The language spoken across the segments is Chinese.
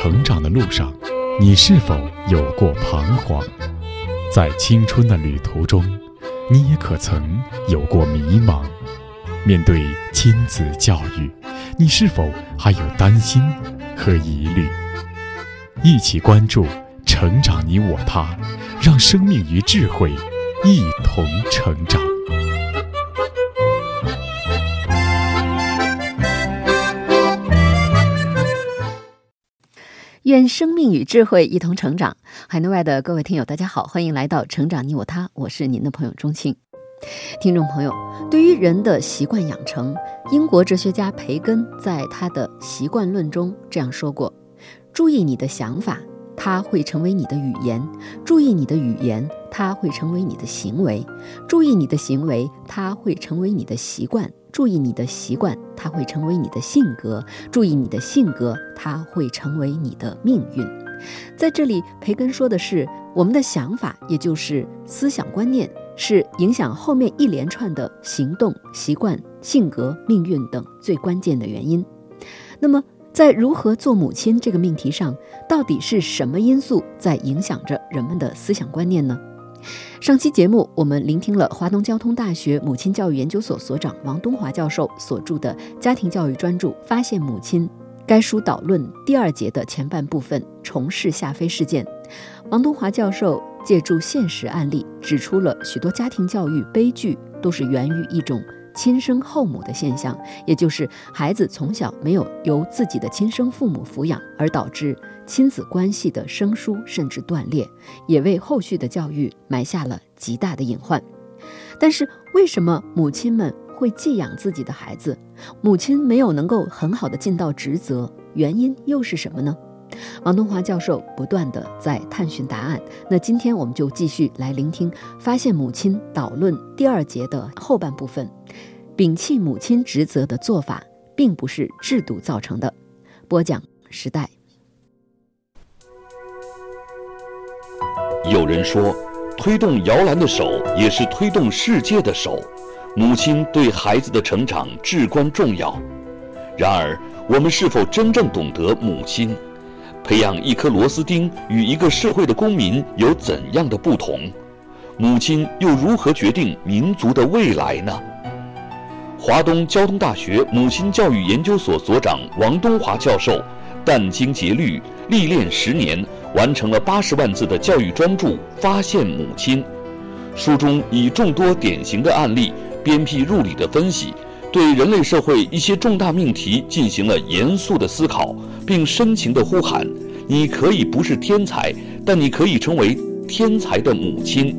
成长的路上，你是否有过彷徨？在青春的旅途中，你也可曾有过迷茫？面对亲子教育，你是否还有担心和疑虑？一起关注成长你我他，让生命与智慧一同成长。愿生命与智慧一同成长。海内外的各位听友，大家好，欢迎来到《成长你我他》，我是您的朋友钟庆。听众朋友，对于人的习惯养成，英国哲学家培根在他的《习惯论》中这样说过：“注意你的想法，它会成为你的语言；注意你的语言，它会成为你的行为；注意你的行为，它会成为你的习惯。”注意你的习惯，它会成为你的性格；注意你的性格，它会成为你的命运。在这里，培根说的是我们的想法，也就是思想观念，是影响后面一连串的行动、习惯、性格、命运等最关键的原因。那么，在如何做母亲这个命题上，到底是什么因素在影响着人们的思想观念呢？上期节目，我们聆听了华东交通大学母亲教育研究所所长王东华教授所著的家庭教育专著《发现母亲》。该书导论第二节的前半部分“重视夏飞事件”，王东华教授借助现实案例，指出了许多家庭教育悲剧都是源于一种。亲生后母的现象，也就是孩子从小没有由自己的亲生父母抚养，而导致亲子关系的生疏甚至断裂，也为后续的教育埋下了极大的隐患。但是，为什么母亲们会寄养自己的孩子？母亲没有能够很好的尽到职责，原因又是什么呢？王东华教授不断的在探寻答案。那今天我们就继续来聆听《发现母亲导论》第二节的后半部分。摒弃母亲职责的做法，并不是制度造成的。播讲时代。有人说，推动摇篮的手也是推动世界的手。母亲对孩子的成长至关重要。然而，我们是否真正懂得母亲？培养一颗螺丝钉与一个社会的公民有怎样的不同？母亲又如何决定民族的未来呢？华东交通大学母亲教育研究所所长王东华教授殚精竭虑历练十年，完成了八十万字的教育专著《发现母亲》。书中以众多典型的案例，鞭辟入里的分析，对人类社会一些重大命题进行了严肃的思考，并深情地呼喊：“你可以不是天才，但你可以成为天才的母亲。”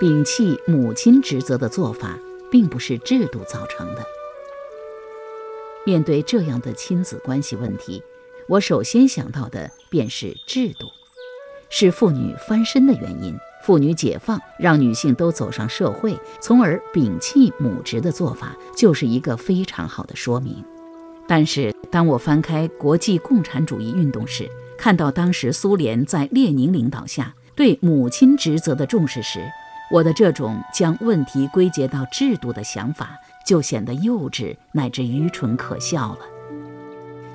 摒弃母亲职责的做法，并不是制度造成的。面对这样的亲子关系问题，我首先想到的便是制度，是妇女翻身的原因。妇女解放，让女性都走上社会，从而摒弃母职的做法，就是一个非常好的说明。但是，当我翻开国际共产主义运动时，看到当时苏联在列宁领导下对母亲职责的重视时，我的这种将问题归结到制度的想法，就显得幼稚乃至愚蠢可笑了。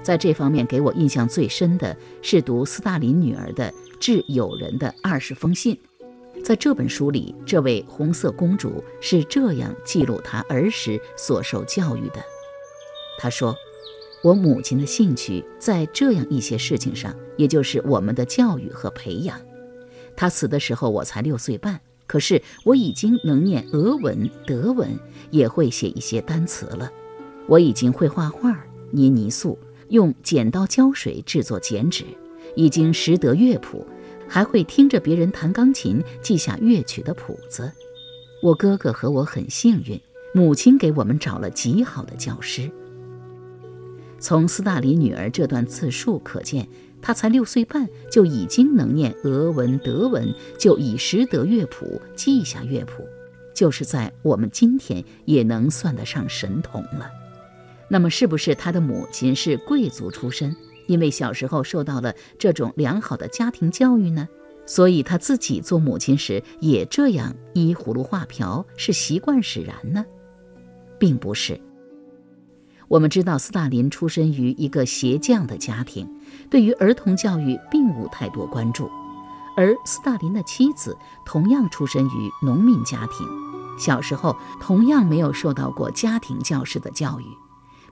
在这方面，给我印象最深的是读斯大林女儿的致友人的二十封信。在这本书里，这位红色公主是这样记录她儿时所受教育的：她说，我母亲的兴趣在这样一些事情上，也就是我们的教育和培养。她死的时候，我才六岁半。可是我已经能念俄文、德文，也会写一些单词了。我已经会画画、捏泥塑，用剪刀、胶水制作剪纸，已经识得乐谱，还会听着别人弹钢琴，记下乐曲的谱子。我哥哥和我很幸运，母亲给我们找了极好的教师。从斯大林女儿这段自述可见。她才六岁半，就已经能念俄文、德文，就已识得乐谱，记下乐谱，就是在我们今天也能算得上神童了。那么，是不是他的母亲是贵族出身，因为小时候受到了这种良好的家庭教育呢？所以他自己做母亲时也这样依葫芦画瓢，是习惯使然呢？并不是。我们知道，斯大林出身于一个鞋匠的家庭，对于儿童教育并无太多关注。而斯大林的妻子同样出身于农民家庭，小时候同样没有受到过家庭教师的教育。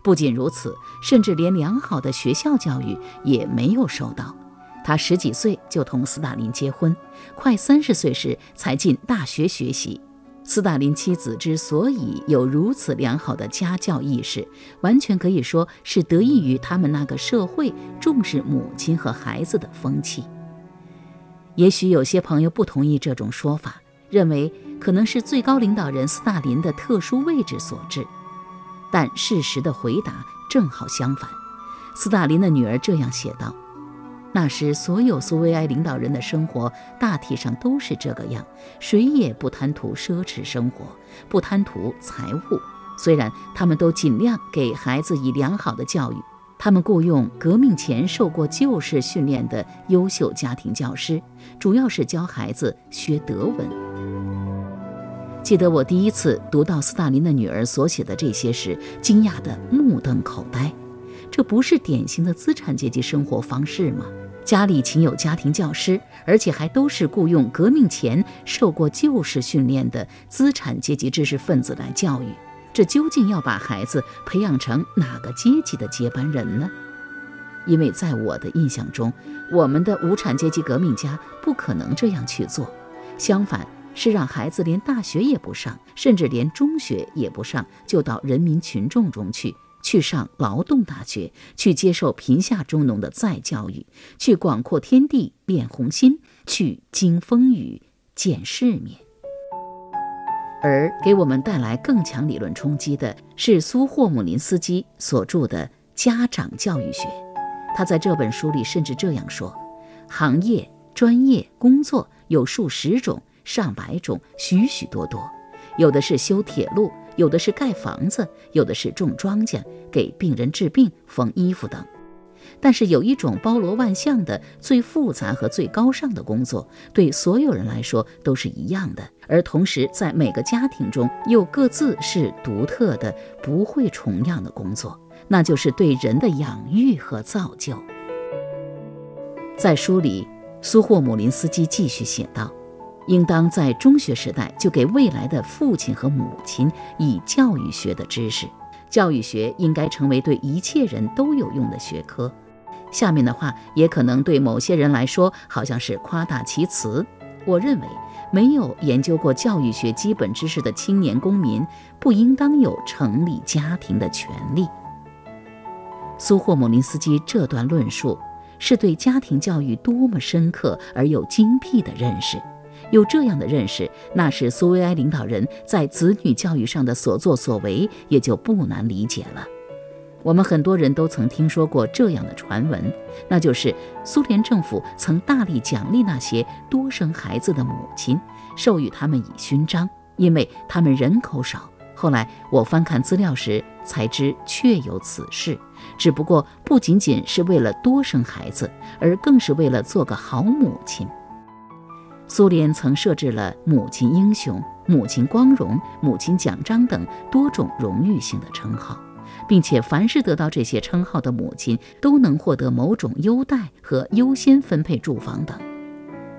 不仅如此，甚至连良好的学校教育也没有受到。他十几岁就同斯大林结婚，快三十岁时才进大学学习。斯大林妻子之所以有如此良好的家教意识，完全可以说是得益于他们那个社会重视母亲和孩子的风气。也许有些朋友不同意这种说法，认为可能是最高领导人斯大林的特殊位置所致。但事实的回答正好相反。斯大林的女儿这样写道。那时，所有苏维埃领导人的生活大体上都是这个样，谁也不贪图奢侈生活，不贪图财物。虽然他们都尽量给孩子以良好的教育，他们雇佣革命前受过旧式训练的优秀家庭教师，主要是教孩子学德文。记得我第一次读到斯大林的女儿所写的这些时，惊讶得目瞪口呆。这不是典型的资产阶级生活方式吗？家里请有家庭教师，而且还都是雇佣革命前受过旧式训练的资产阶级知识分子来教育。这究竟要把孩子培养成哪个阶级的接班人呢？因为在我的印象中，我们的无产阶级革命家不可能这样去做。相反，是让孩子连大学也不上，甚至连中学也不上，就到人民群众中去。去上劳动大学，去接受贫下中农的再教育，去广阔天地练红心，去经风雨见世面。而给我们带来更强理论冲击的是苏霍姆林斯基所著的《家长教育学》。他在这本书里甚至这样说：行业、专业、工作有数十种、上百种，许许多多，有的是修铁路。有的是盖房子，有的是种庄稼，给病人治病、缝衣服等。但是有一种包罗万象的、最复杂和最高尚的工作，对所有人来说都是一样的，而同时在每个家庭中又各自是独特的、不会重样的工作，那就是对人的养育和造就。在书里，苏霍姆林斯基继续写道。应当在中学时代就给未来的父亲和母亲以教育学的知识，教育学应该成为对一切人都有用的学科。下面的话也可能对某些人来说好像是夸大其词。我认为，没有研究过教育学基本知识的青年公民不应当有成立家庭的权利。苏霍姆林斯基这段论述是对家庭教育多么深刻而又精辟的认识。有这样的认识，那是苏维埃领导人在子女教育上的所作所为也就不难理解了。我们很多人都曾听说过这样的传闻，那就是苏联政府曾大力奖励那些多生孩子的母亲，授予他们以勋章，因为他们人口少。后来我翻看资料时才知确有此事，只不过不仅仅是为了多生孩子，而更是为了做个好母亲。苏联曾设置了“母亲英雄”“母亲光荣”“母亲奖章”等多种荣誉性的称号，并且凡是得到这些称号的母亲都能获得某种优待和优先分配住房等。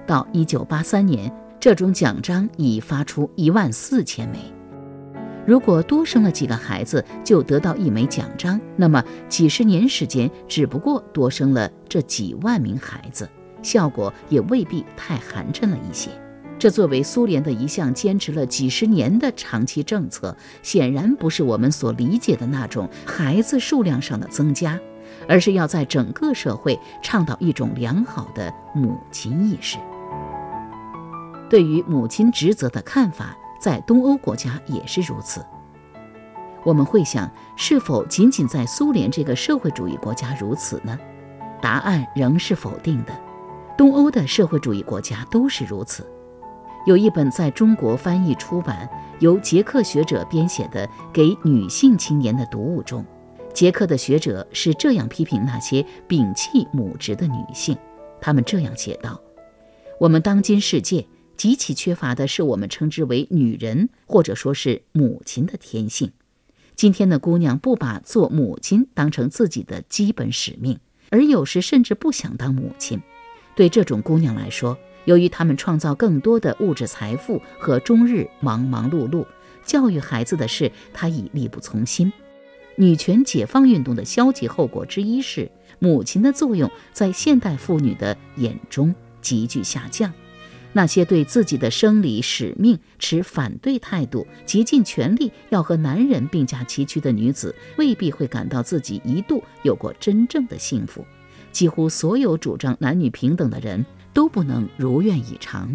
到1983年，这种奖章已发出1万四千枚。如果多生了几个孩子就得到一枚奖章，那么几十年时间只不过多生了这几万名孩子。效果也未必太寒碜了一些。这作为苏联的一项坚持了几十年的长期政策，显然不是我们所理解的那种孩子数量上的增加，而是要在整个社会倡导一种良好的母亲意识。对于母亲职责的看法，在东欧国家也是如此。我们会想，是否仅仅在苏联这个社会主义国家如此呢？答案仍是否定的。东欧的社会主义国家都是如此。有一本在中国翻译出版、由捷克学者编写的《给女性青年的读物》中，捷克的学者是这样批评那些摒弃母职的女性。他们这样写道：“我们当今世界极其缺乏的是我们称之为女人或者说是母亲的天性。今天的姑娘不把做母亲当成自己的基本使命，而有时甚至不想当母亲。对这种姑娘来说，由于她们创造更多的物质财富和终日忙忙碌碌，教育孩子的事她已力不从心。女权解放运动的消极后果之一是，母亲的作用在现代妇女的眼中急剧下降。那些对自己的生理使命持反对态度、竭尽全力要和男人并驾齐驱的女子，未必会感到自己一度有过真正的幸福。几乎所有主张男女平等的人都不能如愿以偿。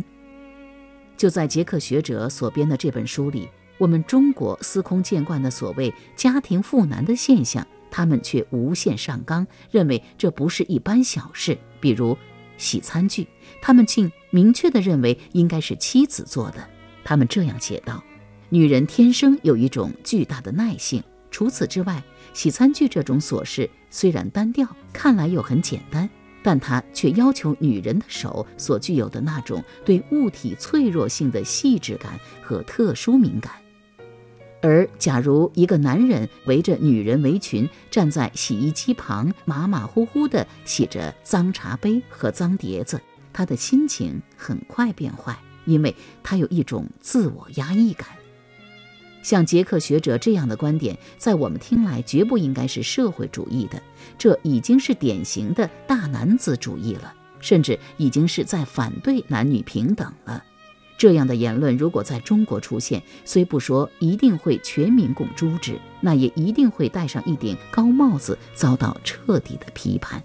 就在捷克学者所编的这本书里，我们中国司空见惯的所谓家庭妇男的现象，他们却无限上纲，认为这不是一般小事，比如。洗餐具，他们竟明确地认为应该是妻子做的。他们这样写道：“女人天生有一种巨大的耐性。除此之外，洗餐具这种琐事虽然单调，看来又很简单，但它却要求女人的手所具有的那种对物体脆弱性的细致感和特殊敏感。”而假如一个男人围着女人围裙站在洗衣机旁，马马虎虎地洗着脏茶杯和脏碟子，他的心情很快变坏，因为他有一种自我压抑感。像杰克学者这样的观点，在我们听来绝不应该是社会主义的，这已经是典型的大男子主义了，甚至已经是在反对男女平等了。这样的言论如果在中国出现，虽不说一定会全民共诛之，那也一定会戴上一顶高帽子，遭到彻底的批判。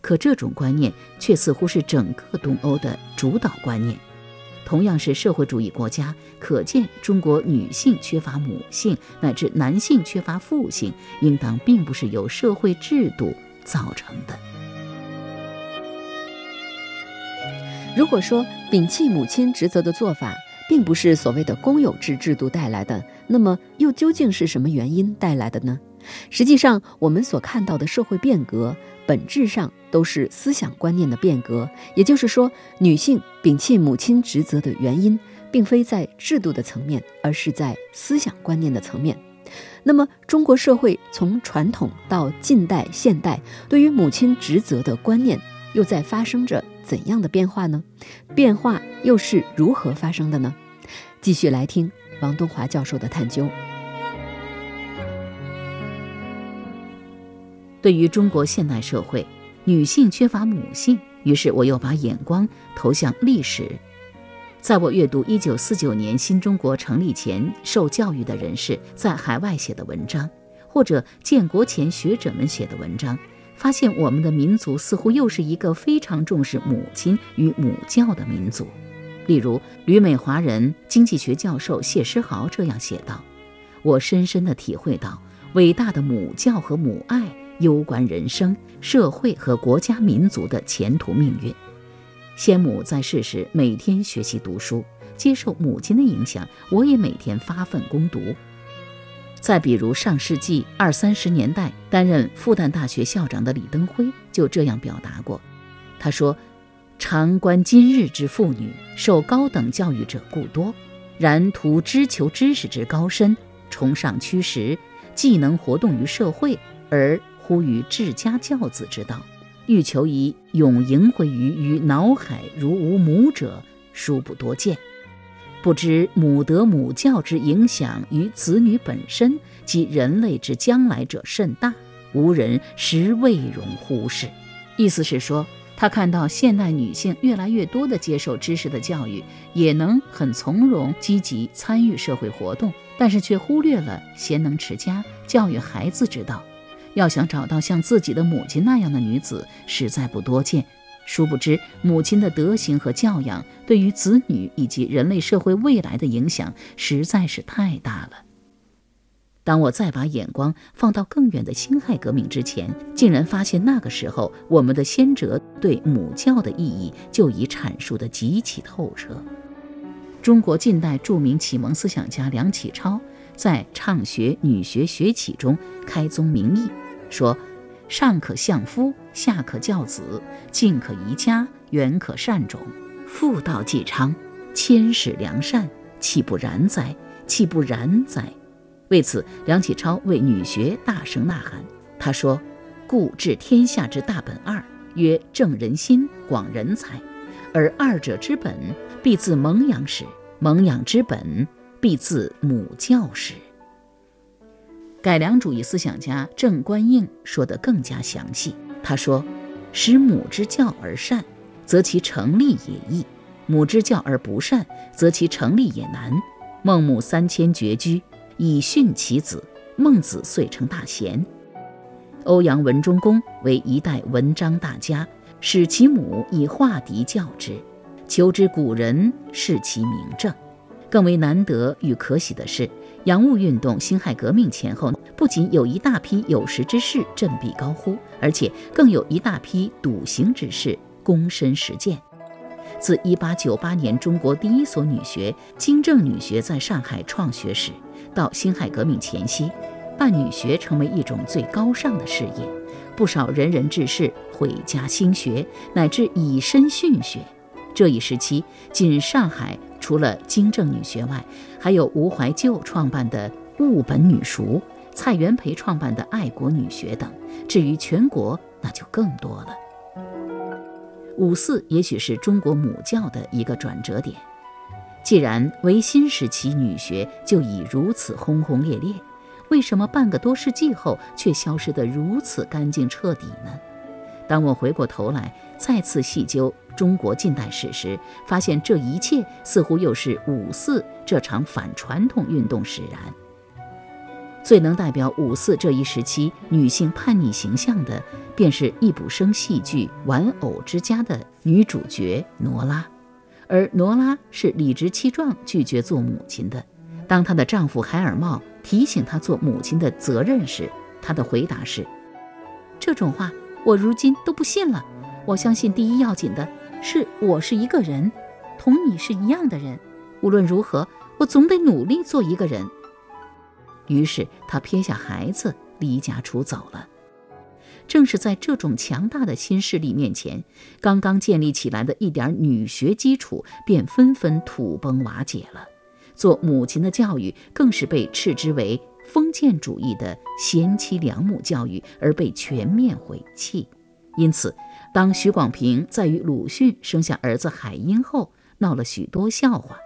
可这种观念却似乎是整个东欧的主导观念。同样是社会主义国家，可见中国女性缺乏母性，乃至男性缺乏父性，应当并不是由社会制度造成的。如果说摒弃母亲职责的做法，并不是所谓的公有制制度带来的，那么又究竟是什么原因带来的呢？实际上，我们所看到的社会变革，本质上都是思想观念的变革。也就是说，女性摒弃母亲职责的原因，并非在制度的层面，而是在思想观念的层面。那么，中国社会从传统到近代现代，对于母亲职责的观念，又在发生着。怎样的变化呢？变化又是如何发生的呢？继续来听王东华教授的探究。对于中国现代社会，女性缺乏母性，于是我又把眼光投向历史。在我阅读1949年新中国成立前受教育的人士在海外写的文章，或者建国前学者们写的文章。发现我们的民族似乎又是一个非常重视母亲与母教的民族。例如，旅美华人经济学教授谢诗豪这样写道：“我深深地体会到，伟大的母教和母爱攸关人生、社会和国家民族的前途命运。先母在世时每天学习读书，接受母亲的影响，我也每天发奋攻读。”再比如，上世纪二三十年代担任复旦大学校长的李登辉就这样表达过。他说：“常观今日之妇女，受高等教育者故多，然图知求知识之高深，崇尚趋实，既能活动于社会，而忽于治家教子之道，欲求以永萦回于于脑海如无母者，殊不多见。”不知母德母教之影响于子女本身及人类之将来者甚大，无人实未容忽视。意思是说，他看到现代女性越来越多的接受知识的教育，也能很从容积极参与社会活动，但是却忽略了贤能持家、教育孩子之道。要想找到像自己的母亲那样的女子，实在不多见。殊不知，母亲的德行和教养对于子女以及人类社会未来的影响实在是太大了。当我再把眼光放到更远的辛亥革命之前，竟然发现那个时候我们的先哲对母教的意义就已阐述得极其透彻。中国近代著名启蒙思想家梁启超在《倡学女学学启》中开宗明义说。上可相夫，下可教子，近可宜家，远可善种，妇道既昌，千使良善，岂不然哉？岂不然哉？为此，梁启超为女学大声呐喊。他说：“故治天下之大本二，曰正人心、广人才。而二者之本，必自蒙养始；蒙养之本，必自母教始。”改良主义思想家郑观应说得更加详细。他说：“使母之教而善，则其成立也易；母之教而不善，则其成立也难。孟母三迁绝居，以训其子；孟子遂成大贤。欧阳文忠公为一代文章大家，使其母以化敌教之，求之古人，视其名正。更为难得与可喜的是。”洋务运动、辛亥革命前后，不仅有一大批有识之士振臂高呼，而且更有一大批笃行之士躬身实践。自1898年中国第一所女学——金正女学在上海创学时，到辛亥革命前夕，办女学成为一种最高尚的事业，不少仁人志士毁家兴学，乃至以身殉学。这一时期，仅上海除了金正女学外，还有吴怀旧创办的务本女塾、蔡元培创办的爱国女学等。至于全国，那就更多了。五四也许是中国母教的一个转折点。既然维新时期女学就已如此轰轰烈烈，为什么半个多世纪后却消失得如此干净彻底呢？当我回过头来再次细究中国近代史时，发现这一切似乎又是五四这场反传统运动使然。最能代表五四这一时期女性叛逆形象的，便是易卜生戏剧《玩偶之家》的女主角罗拉。而罗拉是理直气壮拒绝做母亲的。当她的丈夫海尔茂提醒她做母亲的责任时，她的回答是：“这种话。”我如今都不信了。我相信第一要紧的是，我是一个人，同你是一样的人。无论如何，我总得努力做一个人。于是，他撇下孩子，离家出走了。正是在这种强大的新势力面前，刚刚建立起来的一点女学基础便纷纷土崩瓦解了。做母亲的教育，更是被斥之为。封建主义的贤妻良母教育而被全面毁弃，因此，当徐广平在与鲁迅生下儿子海英后，闹了许多笑话，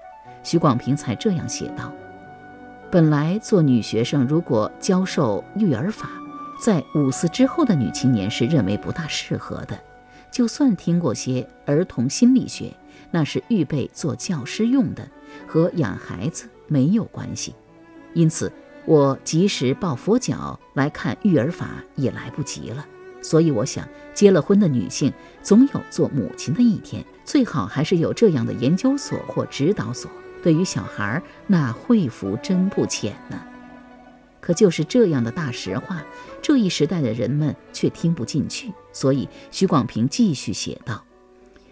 徐广平才这样写道：“本来做女学生，如果教授育儿法，在五四之后的女青年是认为不大适合的。就算听过些儿童心理学，那是预备做教师用的，和养孩子没有关系。因此。”我及时抱佛脚来看育儿法也来不及了，所以我想，结了婚的女性总有做母亲的一天，最好还是有这样的研究所或指导所。对于小孩，那惠福真不浅呢。可就是这样的大实话，这一时代的人们却听不进去，所以徐广平继续写道。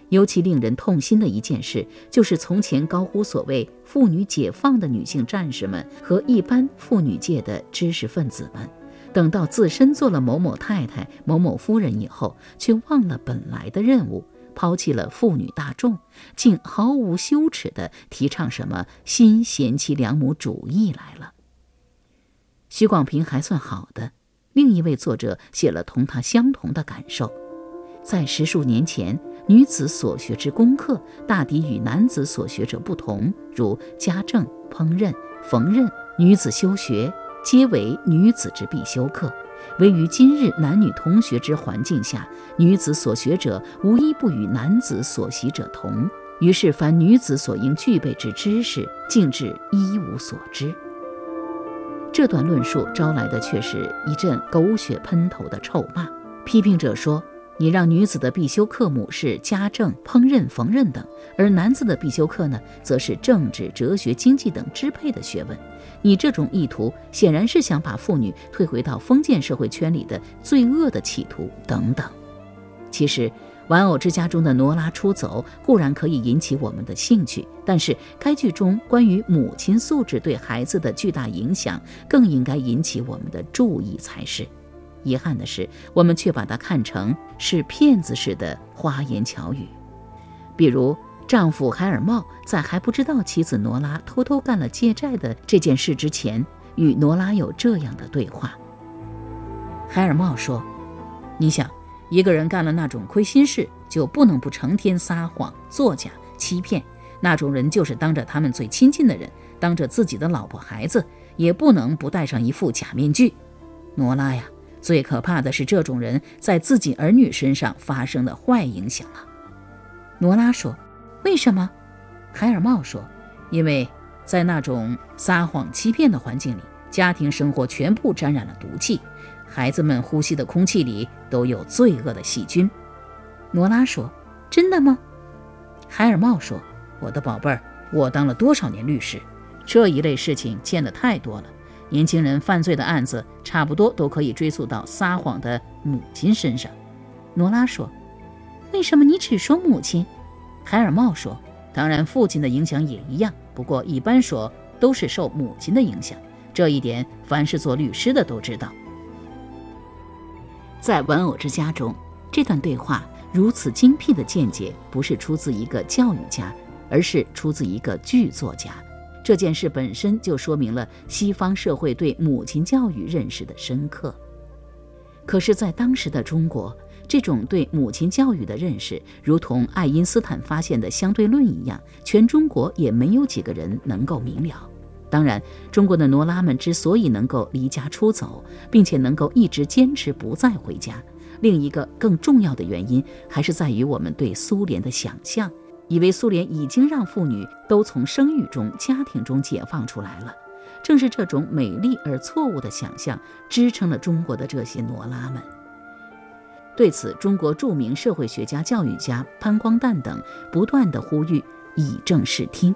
尤其令人痛心的一件事，就是从前高呼所谓“妇女解放”的女性战士们和一般妇女界的知识分子们，等到自身做了某某太太、某某夫人以后，却忘了本来的任务，抛弃了妇女大众，竟毫无羞耻地提倡什么新贤妻良母主义来了。徐广平还算好的，另一位作者写了同他相同的感受，在十数年前。女子所学之功课大抵与男子所学者不同，如家政、烹饪、缝纫，女子修学皆为女子之必修课。唯于今日男女同学之环境下，女子所学者无一不与男子所习者同。于是，凡女子所应具备之知识，竟至一无所知。这段论述招来的却是一阵狗血喷头的臭骂。批评者说。你让女子的必修科目是家政、烹饪、缝纫等，而男子的必修课呢，则是政治、哲学、经济等支配的学问。你这种意图显然是想把妇女退回到封建社会圈里的罪恶的企图等等。其实，《玩偶之家》中的罗拉出走固然可以引起我们的兴趣，但是该剧中关于母亲素质对孩子的巨大影响，更应该引起我们的注意才是。遗憾的是，我们却把它看成是骗子式的花言巧语。比如，丈夫海尔茂在还不知道妻子罗拉偷偷干了借债的这件事之前，与罗拉有这样的对话。海尔茂说：“你想，一个人干了那种亏心事，就不能不成天撒谎、作假、欺骗。那种人就是当着他们最亲近的人，当着自己的老婆孩子，也不能不戴上一副假面具。罗拉呀，最可怕的是这种人在自己儿女身上发生的坏影响啊。”罗拉说：“为什么？”海尔茂说：“因为在那种撒谎欺骗的环境里，家庭生活全部沾染了毒气。”孩子们呼吸的空气里都有罪恶的细菌，罗拉说：“真的吗？”海尔茂说：“我的宝贝儿，我当了多少年律师，这一类事情见得太多了。年轻人犯罪的案子，差不多都可以追溯到撒谎的母亲身上。”罗拉说：“为什么你只说母亲？”海尔茂说：“当然，父亲的影响也一样，不过一般说都是受母亲的影响。这一点，凡是做律师的都知道。”在玩偶之家中，这段对话如此精辟的见解，不是出自一个教育家，而是出自一个剧作家。这件事本身就说明了西方社会对母亲教育认识的深刻。可是，在当时的中国，这种对母亲教育的认识，如同爱因斯坦发现的相对论一样，全中国也没有几个人能够明了。当然，中国的挪拉们之所以能够离家出走，并且能够一直坚持不再回家，另一个更重要的原因，还是在于我们对苏联的想象，以为苏联已经让妇女都从生育中、家庭中解放出来了。正是这种美丽而错误的想象，支撑了中国的这些挪拉们。对此，中国著名社会学家、教育家潘光旦等不断地呼吁，以正视听。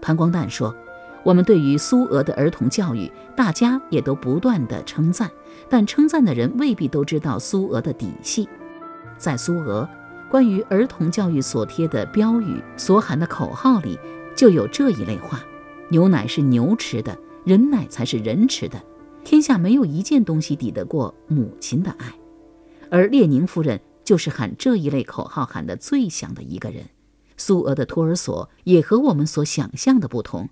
潘光旦说。我们对于苏俄的儿童教育，大家也都不断的称赞，但称赞的人未必都知道苏俄的底细。在苏俄，关于儿童教育所贴的标语、所喊的口号里，就有这一类话：牛奶是牛吃的，人奶才是人吃的。天下没有一件东西抵得过母亲的爱。而列宁夫人就是喊这一类口号喊得最响的一个人。苏俄的托儿所也和我们所想象的不同。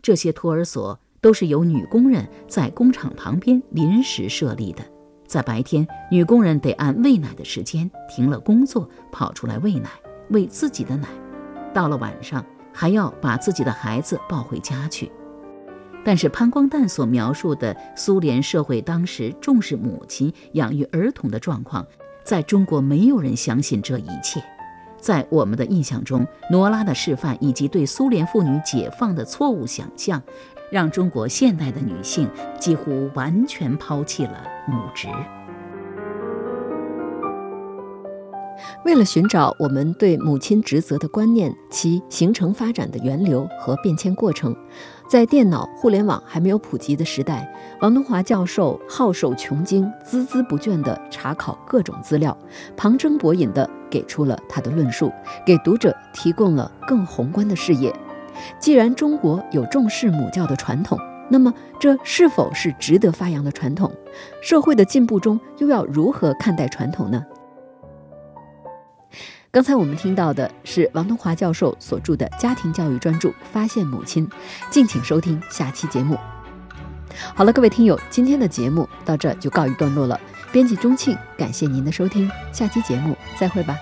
这些托儿所都是由女工人在工厂旁边临时设立的。在白天，女工人得按喂奶的时间停了工作，跑出来喂奶，喂自己的奶；到了晚上，还要把自己的孩子抱回家去。但是潘光旦所描述的苏联社会当时重视母亲养育儿童的状况，在中国没有人相信这一切。在我们的印象中，罗拉的示范以及对苏联妇女解放的错误想象，让中国现代的女性几乎完全抛弃了母职。为了寻找我们对母亲职责的观念，其形成发展的源流和变迁过程。在电脑、互联网还没有普及的时代，王东华教授好守穷经、孜孜不倦地查考各种资料，旁征博引地给出了他的论述，给读者提供了更宏观的视野。既然中国有重视母教的传统，那么这是否是值得发扬的传统？社会的进步中又要如何看待传统呢？刚才我们听到的是王东华教授所著的家庭教育专著《发现母亲》，敬请收听下期节目。好了，各位听友，今天的节目到这就告一段落了。编辑钟庆，感谢您的收听，下期节目再会吧。